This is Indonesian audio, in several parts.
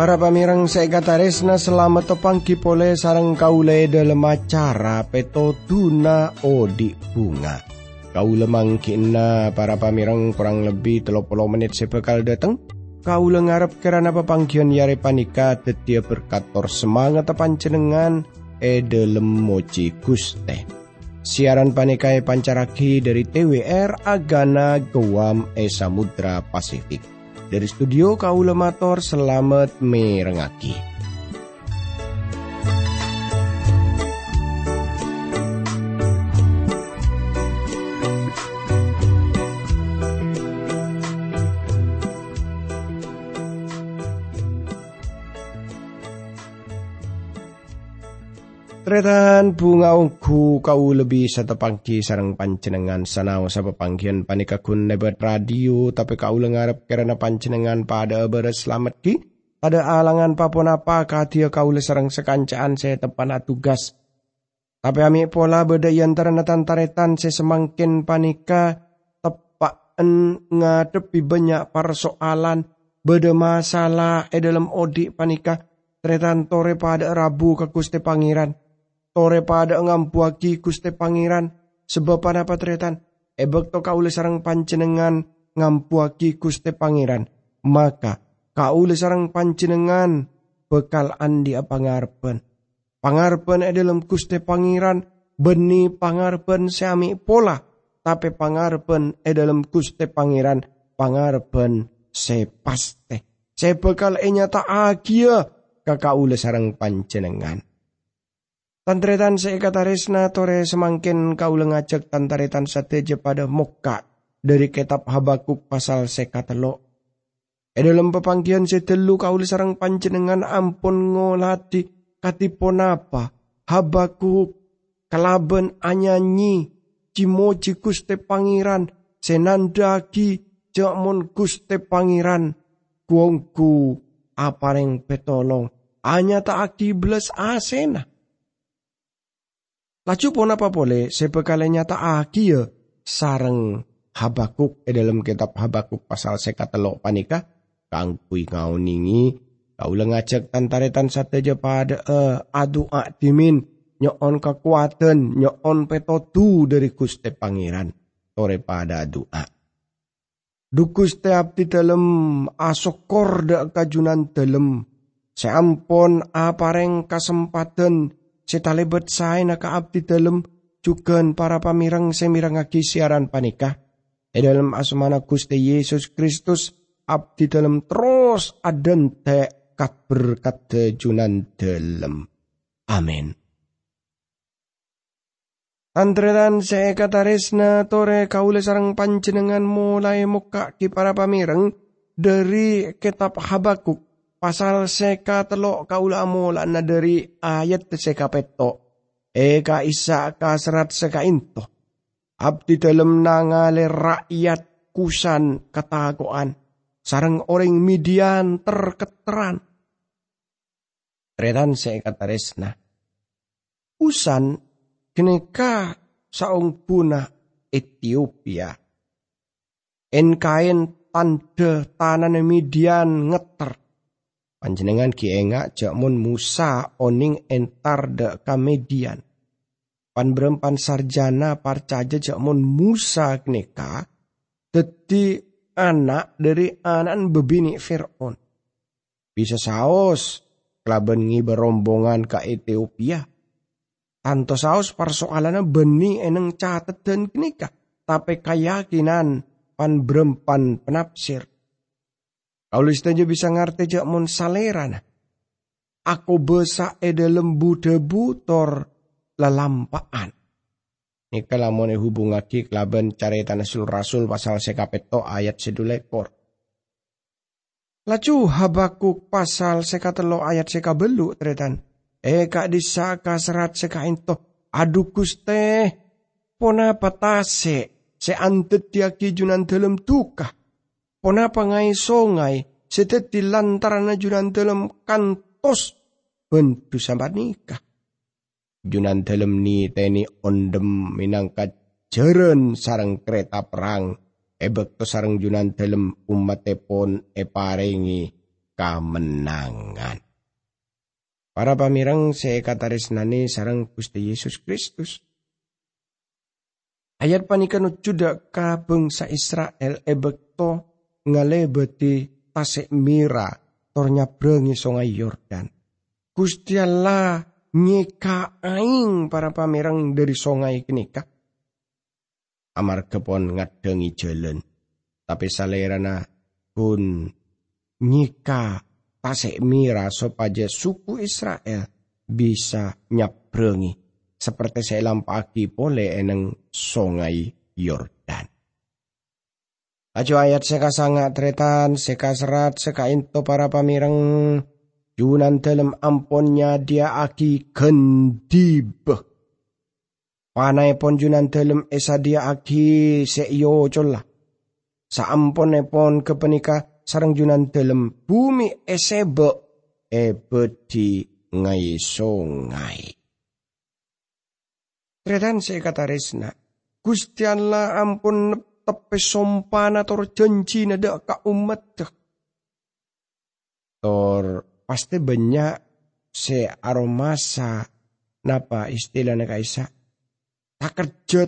Para pamirang seikataresna selamat tepangki pole sarang kaule dalam acara peto tuna odi bunga. Kaule mangkina para pamirang kurang lebih 30 menit sebekal dateng. Kaule ngarep kerana pepangkian yare panika tetia berkator semangat pancenengan e dalam moci guste. Siaran panikai pancaraki dari TWR Agana Guam e Samudra Pasifik. Dari studio Kaula Mator selamat merengaki. Tretan bunga ungku kau lebih setepangki sarang pancenengan sanau sa panggian panikakun nebet radio tapi kau lengarap karena pancenengan pada beres selamat ki. Pada alangan papon apa katia kau sarang sekancaan saya tepan tugas? Tapi ami pola beda antara taretan saya semakin panika tepaan ngadepi banyak persoalan beda masalah e dalam odik panika tretan tore pada rabu ke kuste pangeran tore pada ngampuaki Guste Pangeran. Sebab pada patretan ebek to kaule sarang pancenengan ngampuaki Guste Pangeran. Maka kaule sarang pancenengan bekal andi apa ngarpen? Pangarpen e dalam Guste Pangeran beni pangarpen sami pola. Tapi pangarpen e dalam Guste Pangeran pangarpen sepaste sebekal e nyata agia kakaule sarang pancenengan Tantretan seikataresna tore semangkin kau lengajak tantaretan sateja pada muka dari kitab Habakuk pasal sekatelo. E dalam pepanggian setelu kau sarang panjenengan ampun ngolati katipon apa Habakuk kalaben anyanyi cimoji kuste pangeran senandagi jamon kuste pangeran kuongku apareng petolong hanya tak akibles asena Laju pun apa boleh sebekalinya tak ya sarang Habakuk e dalam kitab Habakuk pasal sekatelok panika kang kui ngau ningi kau lengajak tantaretan sateja pada uh, adu dimin nyoon kekuatan nyoon petotu dari kuste pangeran tore pada doa. Dukus teap di dalam asokor da kajunan dalam seampun apareng kesempatan setalebet saya naka abdi dalam jugan para pamirang semirangaki siaran panikah. E dalam asmana Gusti Yesus Kristus abdi dalam terus aden kat berkat dejunan dalam. Amin. Antretan saya kataresna tore kaule sarang panjenengan mulai muka ki para pamireng dari kitab Habakuk pasal seka telok kaula na dari ayat seka peto. Eka isa ka serat seka into. Abdi dalam nangale rakyat kusan ketakoan. Sarang orang midian terketeran. Tretan seka taresna. Usan keneka saung puna Ethiopia. En kain tanda tanan midian ngeter Panjenengan kienga jakmun Musa oning entar de kamedian. Pan berempan sarjana parcaja jakmun Musa kneka deti anak dari anak bebini Fir'aun. Bisa saos kelaben berombongan ke Ethiopia. Tanto saos persoalannya beni eneng catet dan knika. Tapi keyakinan pan berempan penafsir Kaulis saja bisa ngerti jak mon salerana. Aku besa ede lembu debu tor lelampaan. Ini kelamun hubungaki kelaban tanah sul rasul pasal sekapeto ayat sedulekor. Laju habakuk pasal sekatelo ayat sekabelu tretan. Eka disaka serat sekainto. Aduh kuste. Pona patase. Seantet dia kijunan dalam tukah Ponapa ngai songai setet di lantaran junan dalam kantos bentu sambat nikah. Junan dalam ni teni ondem minangka jeren sarang kereta perang. Ebek to sarang junan dalam umat tepon e parengi kamenangan. Para pamirang saya kataresnani sarang Gusti Yesus Kristus. Ayat panikan ucuda ka bangsa Israel ebekto ngalebeti tasik mira tornya brengi songai Yordan. Gusti Allah nyeka aing para pamirang dari songai kenika. Amar kepon ngadengi jalan. Tapi salerana pun nyika tasik mira supaya suku Israel bisa nyabrengi seperti saya lampaki pole eneng songai Yordan. Ajo ayat seka sangat tretan, seka serat, seka into para pamireng Yunan dalam amponnya dia aki gendibeh. Panai pon junan dalam esa dia aki seyo cola. Saampon pon kepenika sarang junan dalam bumi esebe ebedi ngai songai. Tretan saya kata resna. Gusti Allah ampun tepe sompana tor janji nada ka umat Tor pasti banyak se aromasa napa istilahnya kaisa tak kerja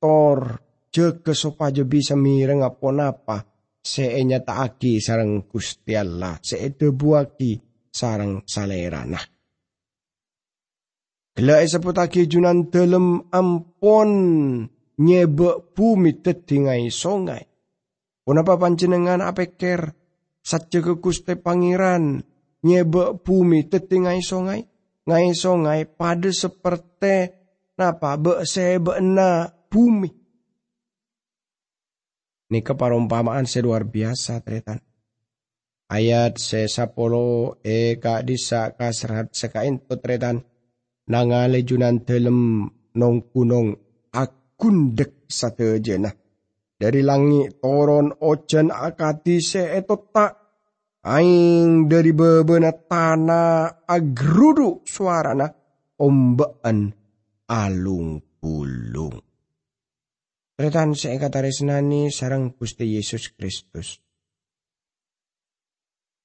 tor jaga supaya bisa mireng apa napa? Seenya taaki sarang Gusti Allah, seedebuaki sarang salerana. Gela seputaki junan dalam ampon nyebe bumi tetingai songai. Kenapa panjenengan apeker saja ke Gusti Pangeran nyebe bumi tetingai songai? Ngai songai pada seperti napa be sebe na bumi ini keparumpamaan seluar biasa tretan. Ayat se sapolo e ka disa kasrat sekain tretan. Nangale junan telem nong kunong akundek jena. Dari langit toron ojen akati se eto tak. Aing dari bebena tanah agrudu suarana ombaan alung pulung. Retan seekataresnani sarang Gusti Yesus Kristus.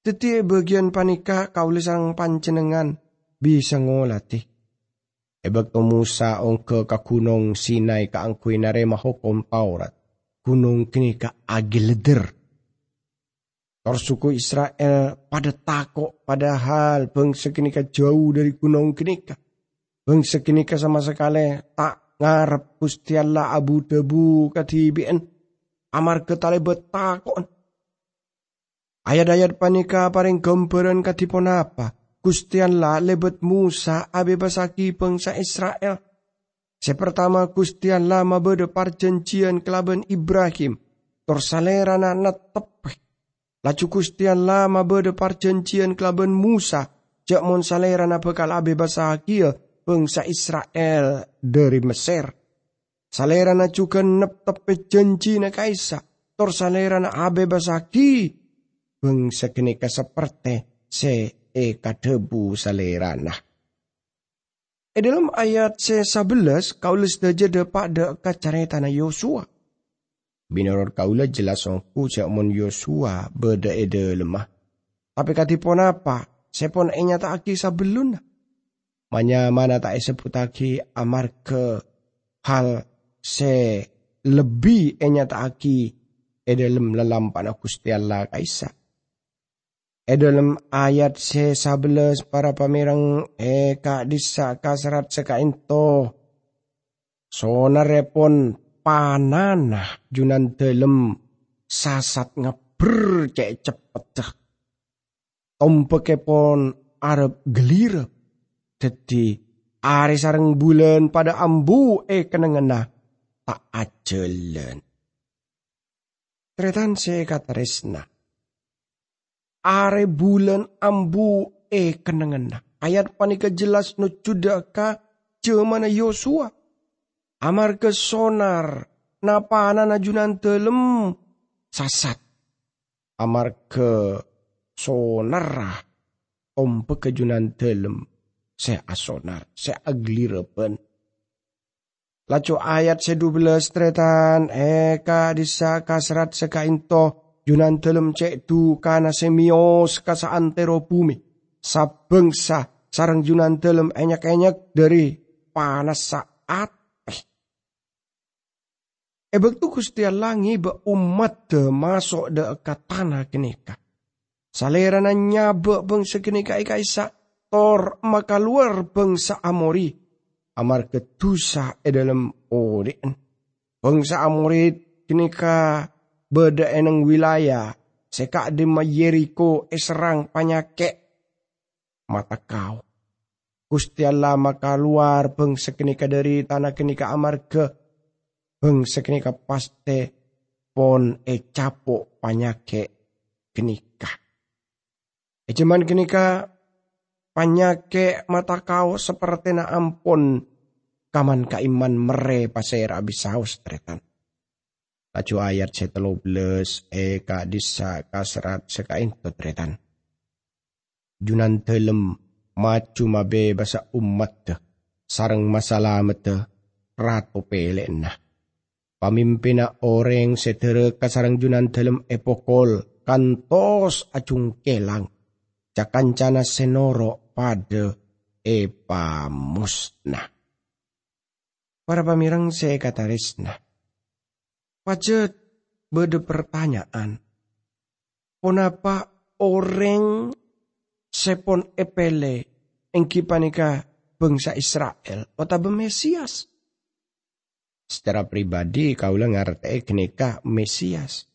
Teti bagian panika kauli sarang pancenengan bisa ngolati. Ebak to Musa ong ke kakunong Sinai ka angkuy na mahukom Taurat. Gunung kini ka agileder. Torsuku Israel pada tako padahal bangsa kini ka jauh dari gunung kini ka. Bangsa kini ka sama sekali tak ngarep Gusti Allah abu debu katibien amar ketale betakon ayat-ayat panika paring gambaran katipon apa Gusti Allah lebet Musa abe basaki bangsa Israel Sepertama Gusti Allah mabede parjanjian kelaban Ibrahim tor salerana netepe Laju Gusti Allah mabede parjanjian kelaban Musa jak mon salerana bekal abe basakia bangsa Israel dari Mesir. Salerana juga nep tepe janji na kaisa. Tor abe basaki. Bangsa kenika seperti se kadebu salerana. E dalam ayat se 11 kaulis daja de pada tanah Yosua. Binaror kaula jelas ongku cak mon Yosua beda ede lemah. Tapi katipon apa? Sepon enya tak aki sabeluna. Manya mana tak sebutaki amar ke hal se lebih enya aki e dalam lelampan Gusti Allah kaisa. E dalam ayat se sabelas para pamirang e ka disa kasrat seka into. Sonarepon panana junan dalam sasat ngeber cek cepet. Tompekepon arep gelirep Dadi ari sareng bulan pada ambu e kenengena tak ajelen. Tretan se kataresna. Are bulan ambu e kenengena. Ayat panika jelas no judaka jemana Yosua. Amar ke sonar napana najunan telem sasat. Amar ke sonar ompe kejunan telem saya asonar, saya aglirepen. Lacu ayat sedubelas tretan eka disa kasrat seka Junan dalam cek du kana semios kasa antero bumi. Sabengsa sarang junan dalam enyak-enyak dari panas saat Ebek tu Gusti Allah ngibe umat de masuk de tanah kenika. Salera na nyabe bangsa kenika ika isa tor maka luar bangsa Amori. Amar ketusa e dalam. Bangsa Amori kenika beda eneng wilayah. Seka di Yeriko eserang panyake mata kau. Gusti Allah maka luar beng sekenika dari tanah kenika amar ke beng sekenika paste pon e capo panyake kenika. E cuman kenika panyake mata kau seperti na ampun. Kaman kaiman mere pasir abis saus Laju ayat belas e ka disa kasrat sekain tutretan. Junan telem macu mabe basa umat sarang masalamat rato pele na. Pamimpina orang setere kasarang junan telem epokol kantos acung kelang. Cakancana senoro pada epa musnah. Para pamirang saya kata resna Pajat beda pertanyaan. Kenapa orang sepon epele engki panika bangsa Israel otabe Mesias? Secara pribadi kaulah ngerti kenika Mesias.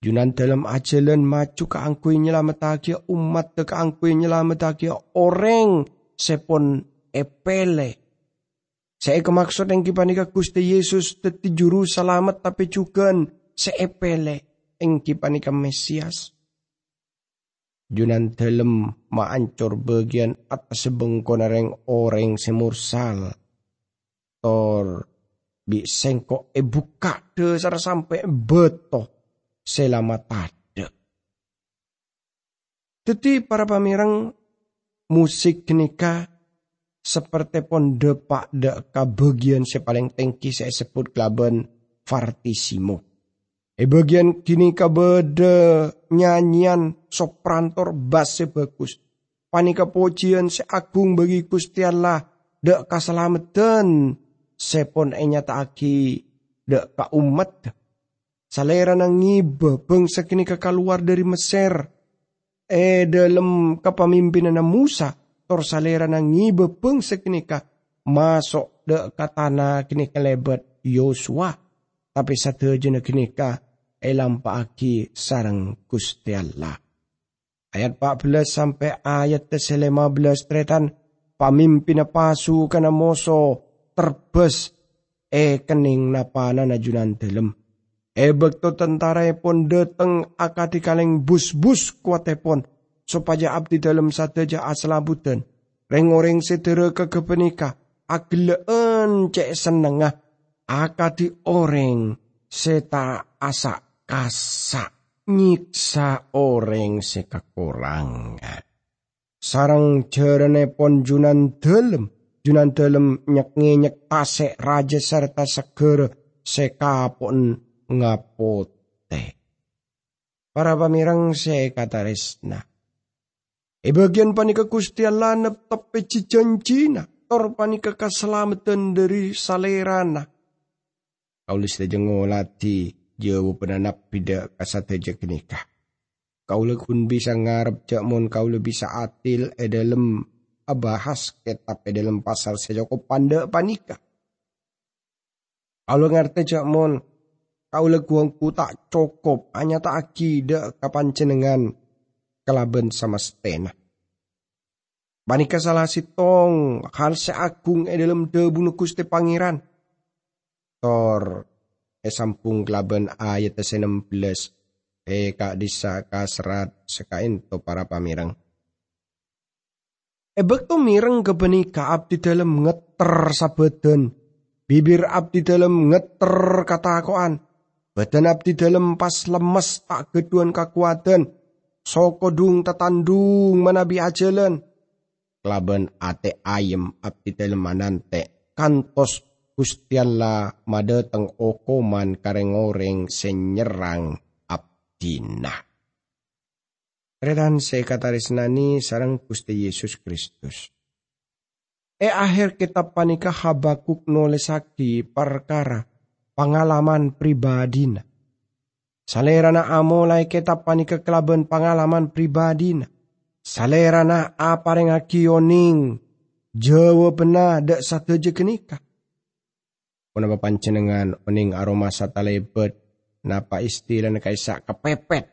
Junan dalam ajalan maju ke angkui nyelamatake umat ke angkui nyelamatake orang sepon epele saya kemaksud yang kipanika Gusti Yesus teti juru selamat tapi juga seepele yang kipanika Mesias. Junan dalam maancur bagian atas sebengkona reng orang semursal. Tor bi sengko e buka dasar sampai beto selamat ada. Teti para pamirang musik nikah seperti pon depak de bagian se paling tengki saya sebut kelaban fartissimo. E bagian kini kabede nyanyian soprantor bass bagus. Panika pujian se agung bagi Gusti Allah de kaselamatan sepon aki de ka umat. Salera nang ngibe bangsa kini keluar dari Mesir. E dalam kepemimpinan Musa tor salera na ngibe peng sekenika masuk de katana kini kelebet Yosua tapi satu jena kenika elam paaki sarang Gusti Allah. Ayat 14 sampai ayat 15 tretan pamimpin pasu kana moso terbes e kening napana na junan delem. E bekto tentara pun deteng akati kaleng bus-bus kuatepon supaya abdi dalam sateja aslabutan. Reng-oreng sedera kekepenika agleen cek senengah akadi oreng seta asa kasak nyiksa oreng sekakurangan. Sarang jerene pon junan delem, junan delem nyek nyek tasek raja serta seger sekapon ngapote. Para pamirang se kata resna. E bagian panika Gusti Allah netepe cijanjina tor panika keselamatan dari salerana. Kaulis saja ngolati jauh penanap pida kasateja kenikah. Kau pun bisa ngarep cak mon kau bisa atil e dalam abahas ketap e dalam pasal sejoko panda panika. Kau ngerti cak mon kau ku tak cukup hanya tak akida kapan cenengan kelaben sama stena. Banika salah tong hal seagung e dalam debu nukuste pangeran. Tor e sampung kelaben ayat 16 e kak disa kasrat sekain to para pamirang. E to mireng kebenika abdi dalam ngeter sabeden. Bibir abdi dalam ngeter katakoan. Badan abdi dalam pas lemes tak geduan kakuatan soko dung tetandung manabi ajalan. Kelaban ate ayem abdi manante kantos gustiala madeteng okoman karengoreng senyerang dina. Redan saya kata resnani sarang Gusti Yesus Kristus. E akhir kitab panika Habakuk nolesaki perkara pengalaman pribadina. Salerana amolai kitab panika kelaban pengalaman pribadina. Salerana apa yang yoning Jawa benar dak satu je kenika. Kenapa pancenengan oning aroma satalebet napa istilah kaisa kepepet.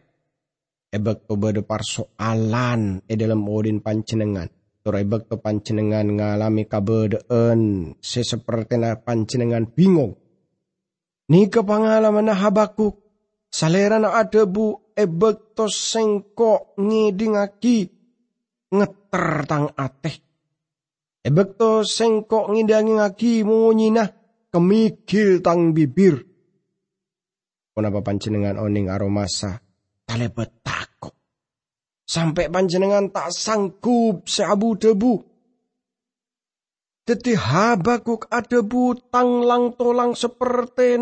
Ebek bade persoalan e dalam odin pancenengan Turebek to pancenengan ngalami kabedeen, seseperti na pancenengan bingung. Ni pengalaman na habakuk, salera na adebu ebek to sengko ngidingaki, ngeter tang ateh. Ebek to sengko ngidangi ngaki munyina, kemikil tang bibir. Kenapa pancenengan oning aromasa, talebet takut sampai panjenengan tak sanggup seabu debu. Teti habakuk adebu tanglang tolang seperti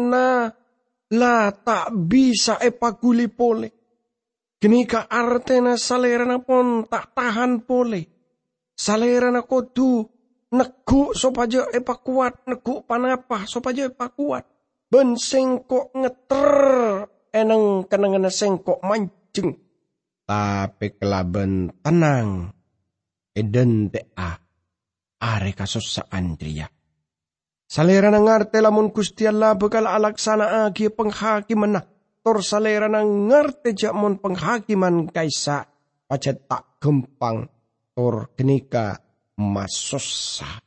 lah tak bisa epaguli pole. Genika artena salerana pun tak tahan pole. Salerana kodu negu sopaja epa kuat, negu panapa sopaja epa kuat. Ben sengkok ngeter eneng kenangan sengkok mancing tapi kelaben tenang eden a are kasos sa Andria. Salera na ngarte lamun Gusti Allah bekal alaksana agi penghakiman na. Tor salera na ngarte jamon penghakiman kaisa pacet tak gempang tor kenika masosa.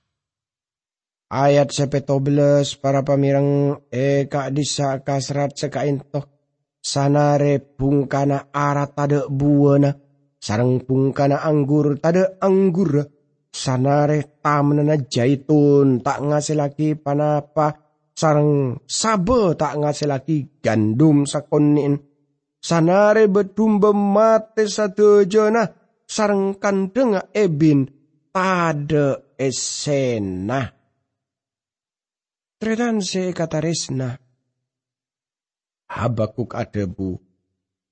Ayat sepetobeles para pamirang eka disa kasrat sekaintoh sanare pungkana ara tade buana sarang pungkana anggur tade anggur sanare tamnana jaitun tak ngasih lagi panapa. Sarang sabe tak ngasih lagi gandum sakonin. Sanare bedumbe mate jona sarang kandenga ebin tade esena. Tredan se kataresna Habakuk adebu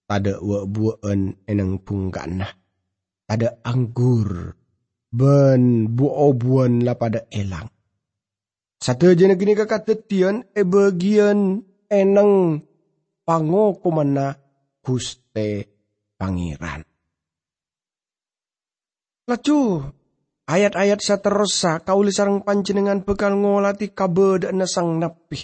tada wa buan enang pungkana. Tada anggur ben buo buan la pada elang. Satu jenis gini kakatetian e bagian enang pango kumana kuste pangeran. Lacu, ayat-ayat saterosa kauli sarang panjenengan bekal ngolati kabeda nasang napih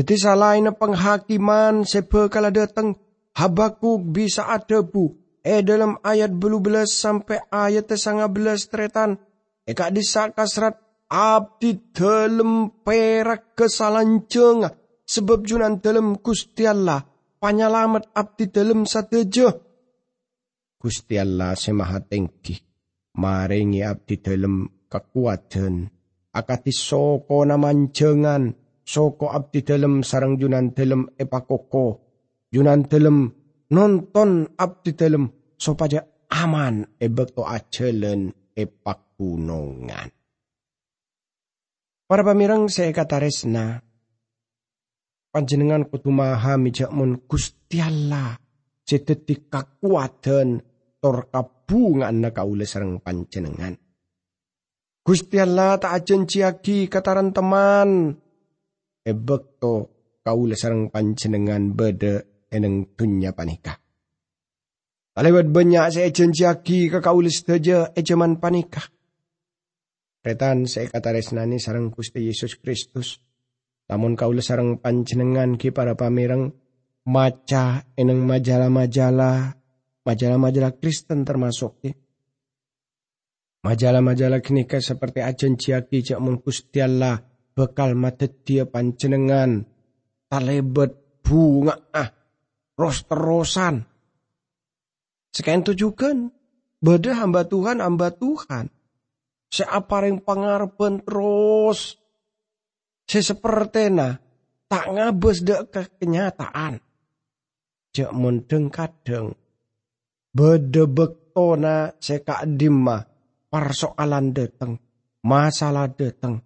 jadi salain penghakiman sebekala datang Habakuk bisa ada bu. Eh dalam ayat belu belas sampai ayat tesanga belas tretan. Eka eh, disa kasrat abdi dalam perak kesalanceng. Sebab junan dalam Gusti Allah. Abdi dalam satejo. Gusti Allah semaha tengki. Maringi abdi dalam kekuatan. Akati soko namanjengan soko abdi dalam sarang junan dalam epakoko junan dalam nonton abdi dalam. Sopaja aman. Ebek to acelen epakunongan para pamirang saya kata resna panjenengan kutu maha mijakmun Gusti Allah ceteti kakuatan tor kabungan na kaule sarang panjenengan. Gusti Allah tak ajen ciaki kataran teman. Ebekto kaula sarang pancenengan bede eneng dunya panikah. Kalewat banyak saya jenjaki ke kaulis saja ejaman panikah. Retan saya kata resnani sarang Gusti Yesus Kristus. Namun kaulis sarang pancenengan ki para pamirang maca eneng majalah-majalah majalah-majalah Kristen termasuk ki. Majalah-majalah kini seperti ajen ciaki cak Allah bekal dia panjenengan talebet bunga ah ros terosan sekian tujukan beda hamba Tuhan hamba Tuhan. Siapa yang pengarpen terus? Seperti na tak ngabes dek ke kenyataan. Cek mundeng kadeng. Beda bektona seka dimma persoalan dateng masalah dateng.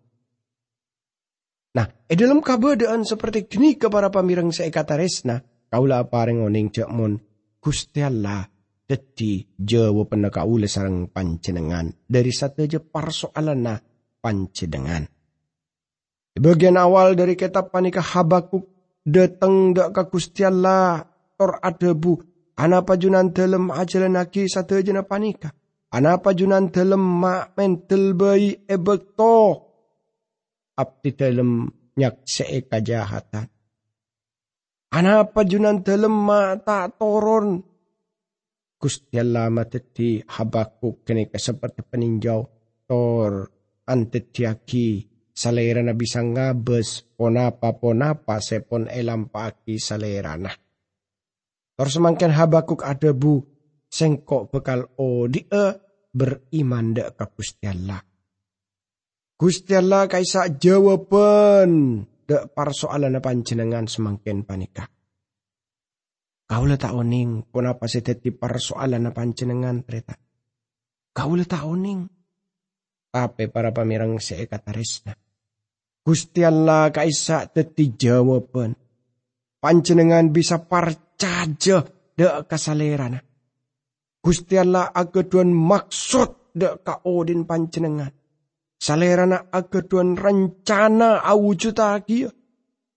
Nah, e dalam keadaan seperti ini kepada pamirang resna, Kaula apareng oning cek mon Gusti Allah dadi jawa pena kaula sarang panjenengan dari satu je persoalan panjenengan. Di bagian awal dari kitab panika Habakuk dateng dak ka Gusti Allah tor adebu ana pajunan dalem ajalan aki satu jena panika. Ana pajunan dalem mak mentel bayi ebekto. Abdi dalem nyak see kajahatan. Ana pajunan dalem mak tak toron. Gusti Allah mateti habakuk kini seperti peninjau tor antetiaki salera na bisa ngabes ponapa ponapa sepon elam paki salera na. Tor semangkin habakuk ada bu sengkok bekal o di e beriman dek ke Gusti Allah. Gusti Allah kaisa jawaban dek persoalan panjenengan semangkin panika. Kau tak oning kenapa seteti persoalan panjenengan. Kau tak oning. Tapi para pamirang seekataresna. Gusti Allah kaisa teti jawaban. Panjenengan bisa parcaja dek kasalerana. Gusti Allah ageduan maksud dek ka odin panjenengan. Salerana ageduan rencana awujud lagi.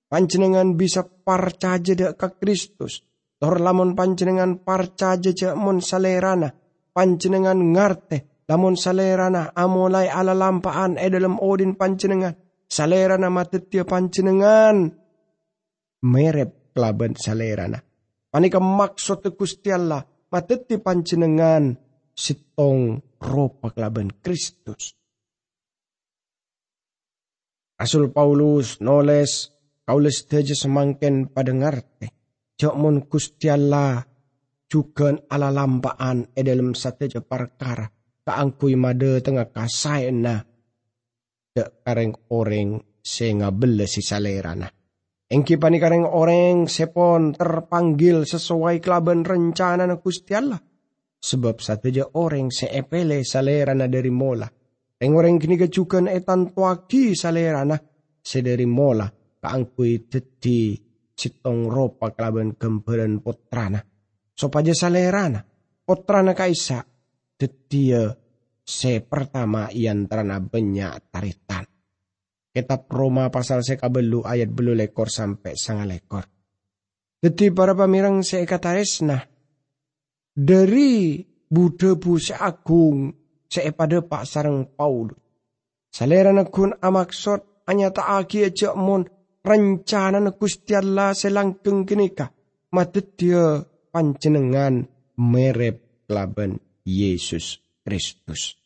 Panjenengan bisa parcaja dek ka Kristus. Tor lamun panjenengan parcaja cek mon salerana. Panjenengan ngarte lamun salerana amolai ala lampaan e dalam odin panjenengan salerana matetia panjenengan merep kelaban salerana. Panika maksud Gusti Allah mateti panjenengan sitong ropa kelaban Kristus. Rasul Paulus noles kaules teje semangken pada ngarte. Jok mon Gusti Allah juga ala lampaan e dalam sateja perkara kaangkui made tengah kasai na de kareng oreng se ngabele si salerana. Engki pani kareng oreng sepon terpanggil sesuai kelaban rencana na Gusti Allah. Sebab satu je orang seepele salerana dari mola. Orang kini kecukan etan tuaki salerana sedari mola kaangkui teti citong ropa kelaban gemperan putrana. Sopaja salerana putrana kaisa tetia se pertama ian terana banyak taritan. Kitab Roma pasal sekabelu ayat belu lekor sampai sangat lekor. Jadi para pamirang nah dari Buddha bu seagung pada pak sarang Paulus. Salera nakun amaksot hanya tak aki aja mon rencana na Gusti Allah selangkeng kenika. Matet dia panjenengan merep kelaban Yesus Kristus.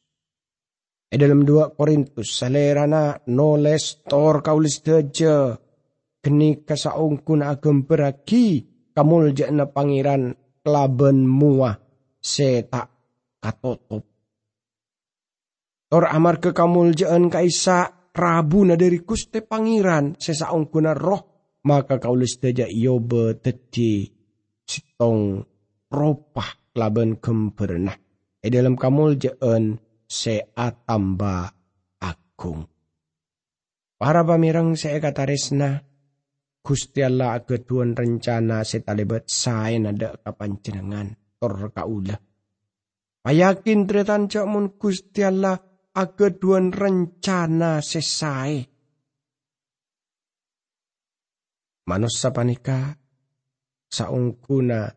E dalam dua Korintus salerana noles tor kaulis deja keni kasaungkun agem beragi kamul jana pangeran kelaben mua se tak katotop. Tor amar ke kamul jaan kaisa rabu na dari kuste pangeran sesaungkuna roh maka kaulis deja iobe teti sitong ropah kelaben kempernah e dalam kamul jeen se atamba agung. Para pamirang se kataresna, Gusti Allah ageduan rencana se talibat sae nada kapancenengan tor kaula. Payakin tretan mun Gusti ageduan rencana sesae. Manusia panika saungkuna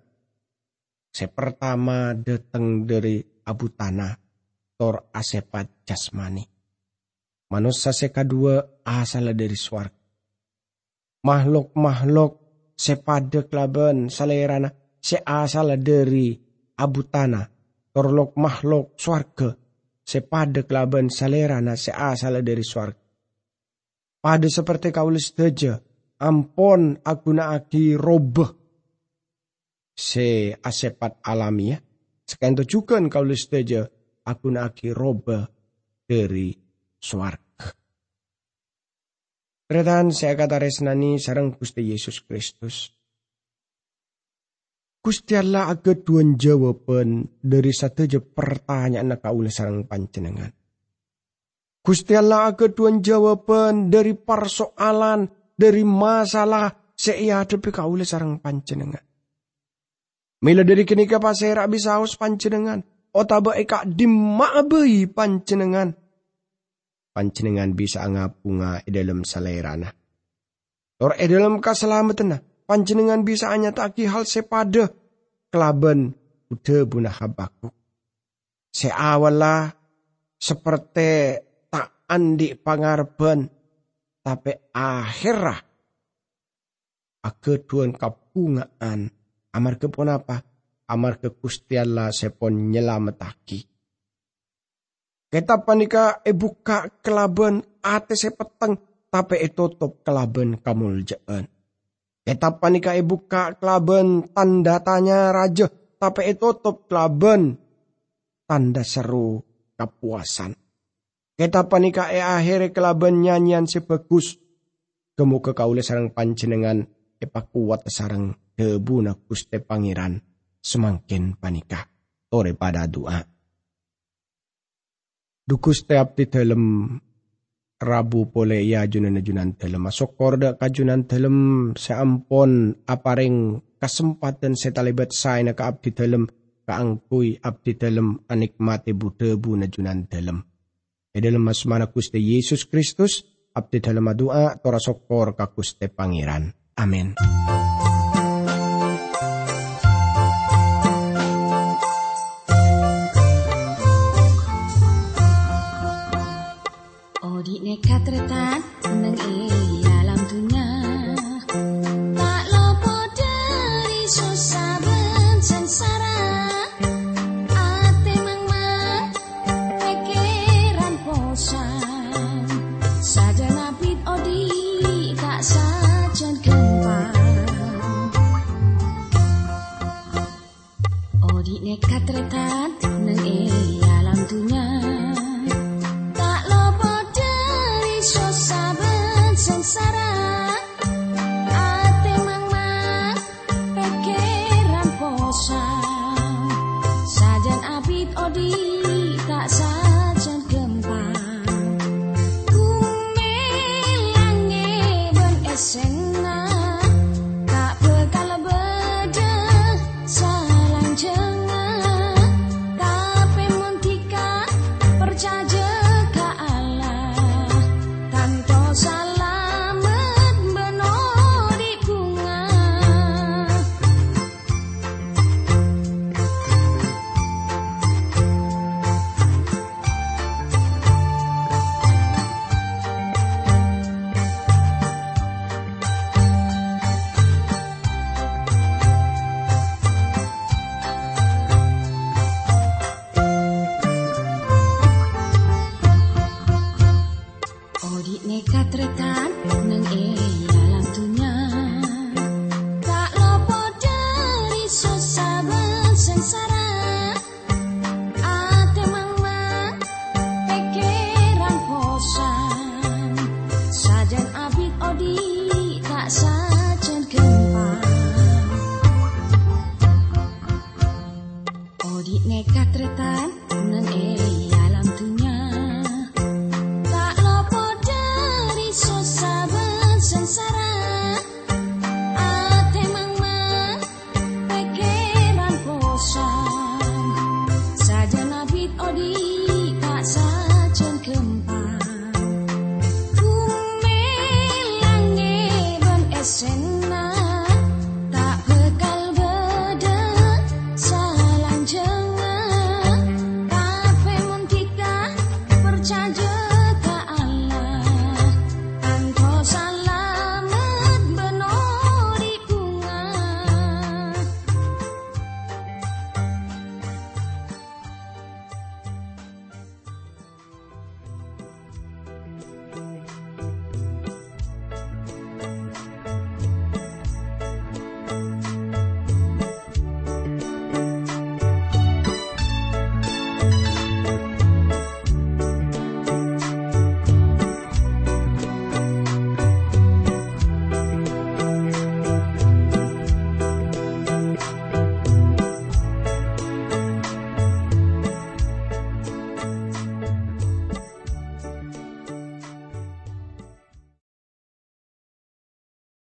se pertama datang dari abu tanah tor asepat jasmani. Manusia sekadua asal dari suarga. Makhluk-makhluk sepada kelaban salerana se asal dari abu tanah. Torlok makhluk suarga sepada kelaban salerana se asal dari suarga. Pada seperti kaulis teja, ampon aku naaki robeh se asepat alamiah Sekian juga kau listeja aku naki roba dari swarga. Redan saya kata resnani sarang Gusti Yesus Kristus. Gusti Allah agak jawaban dari satu je pertanyaan nak kau sarang panjenengan. Gusti Allah agak jawaban dari persoalan, dari masalah seia depi kaula sarang panjenengan. Mila dari kini ke pasera bisa haus panjenengan. Otaba eka dimabei panjenengan. Panjenengan bisa ngapunga di dalam salerana. Tor di dalam keselamatan panjenengan bisa hanya taki hal sepada kelaban udah bunah habaku. Seawala seperti tak andi pangarben tapi akhirah tuan kapungaan Amar ke pun apa? Amar ke sepon nyelametaki. Kita panika e buka kelaben ate sepeteng tapi e tutup kelaben kamuljaan. Kita panika e buka kelaben tanda tanya raja tapi e tutup kelaben tanda seru kepuasan. Kita panika e akhir kelaben nyanyian sebagus. Kemu ke kaule sarang panjenengan epak kuat sarang debu na kuste pangeran semakin panika ore pada doa. Dukus te abdi dalam rabu pole ya junan junan dalam masuk korda kajunan dalam seampon apareng kesempatan setalibat saya ka abdi dalam kaangkui abdi dalam anikmati debu na junan dalam. E dalam mana kuste Yesus Kristus abdi dalam doa tora sokor ka kuste pangeran. Amin. katretan ng ing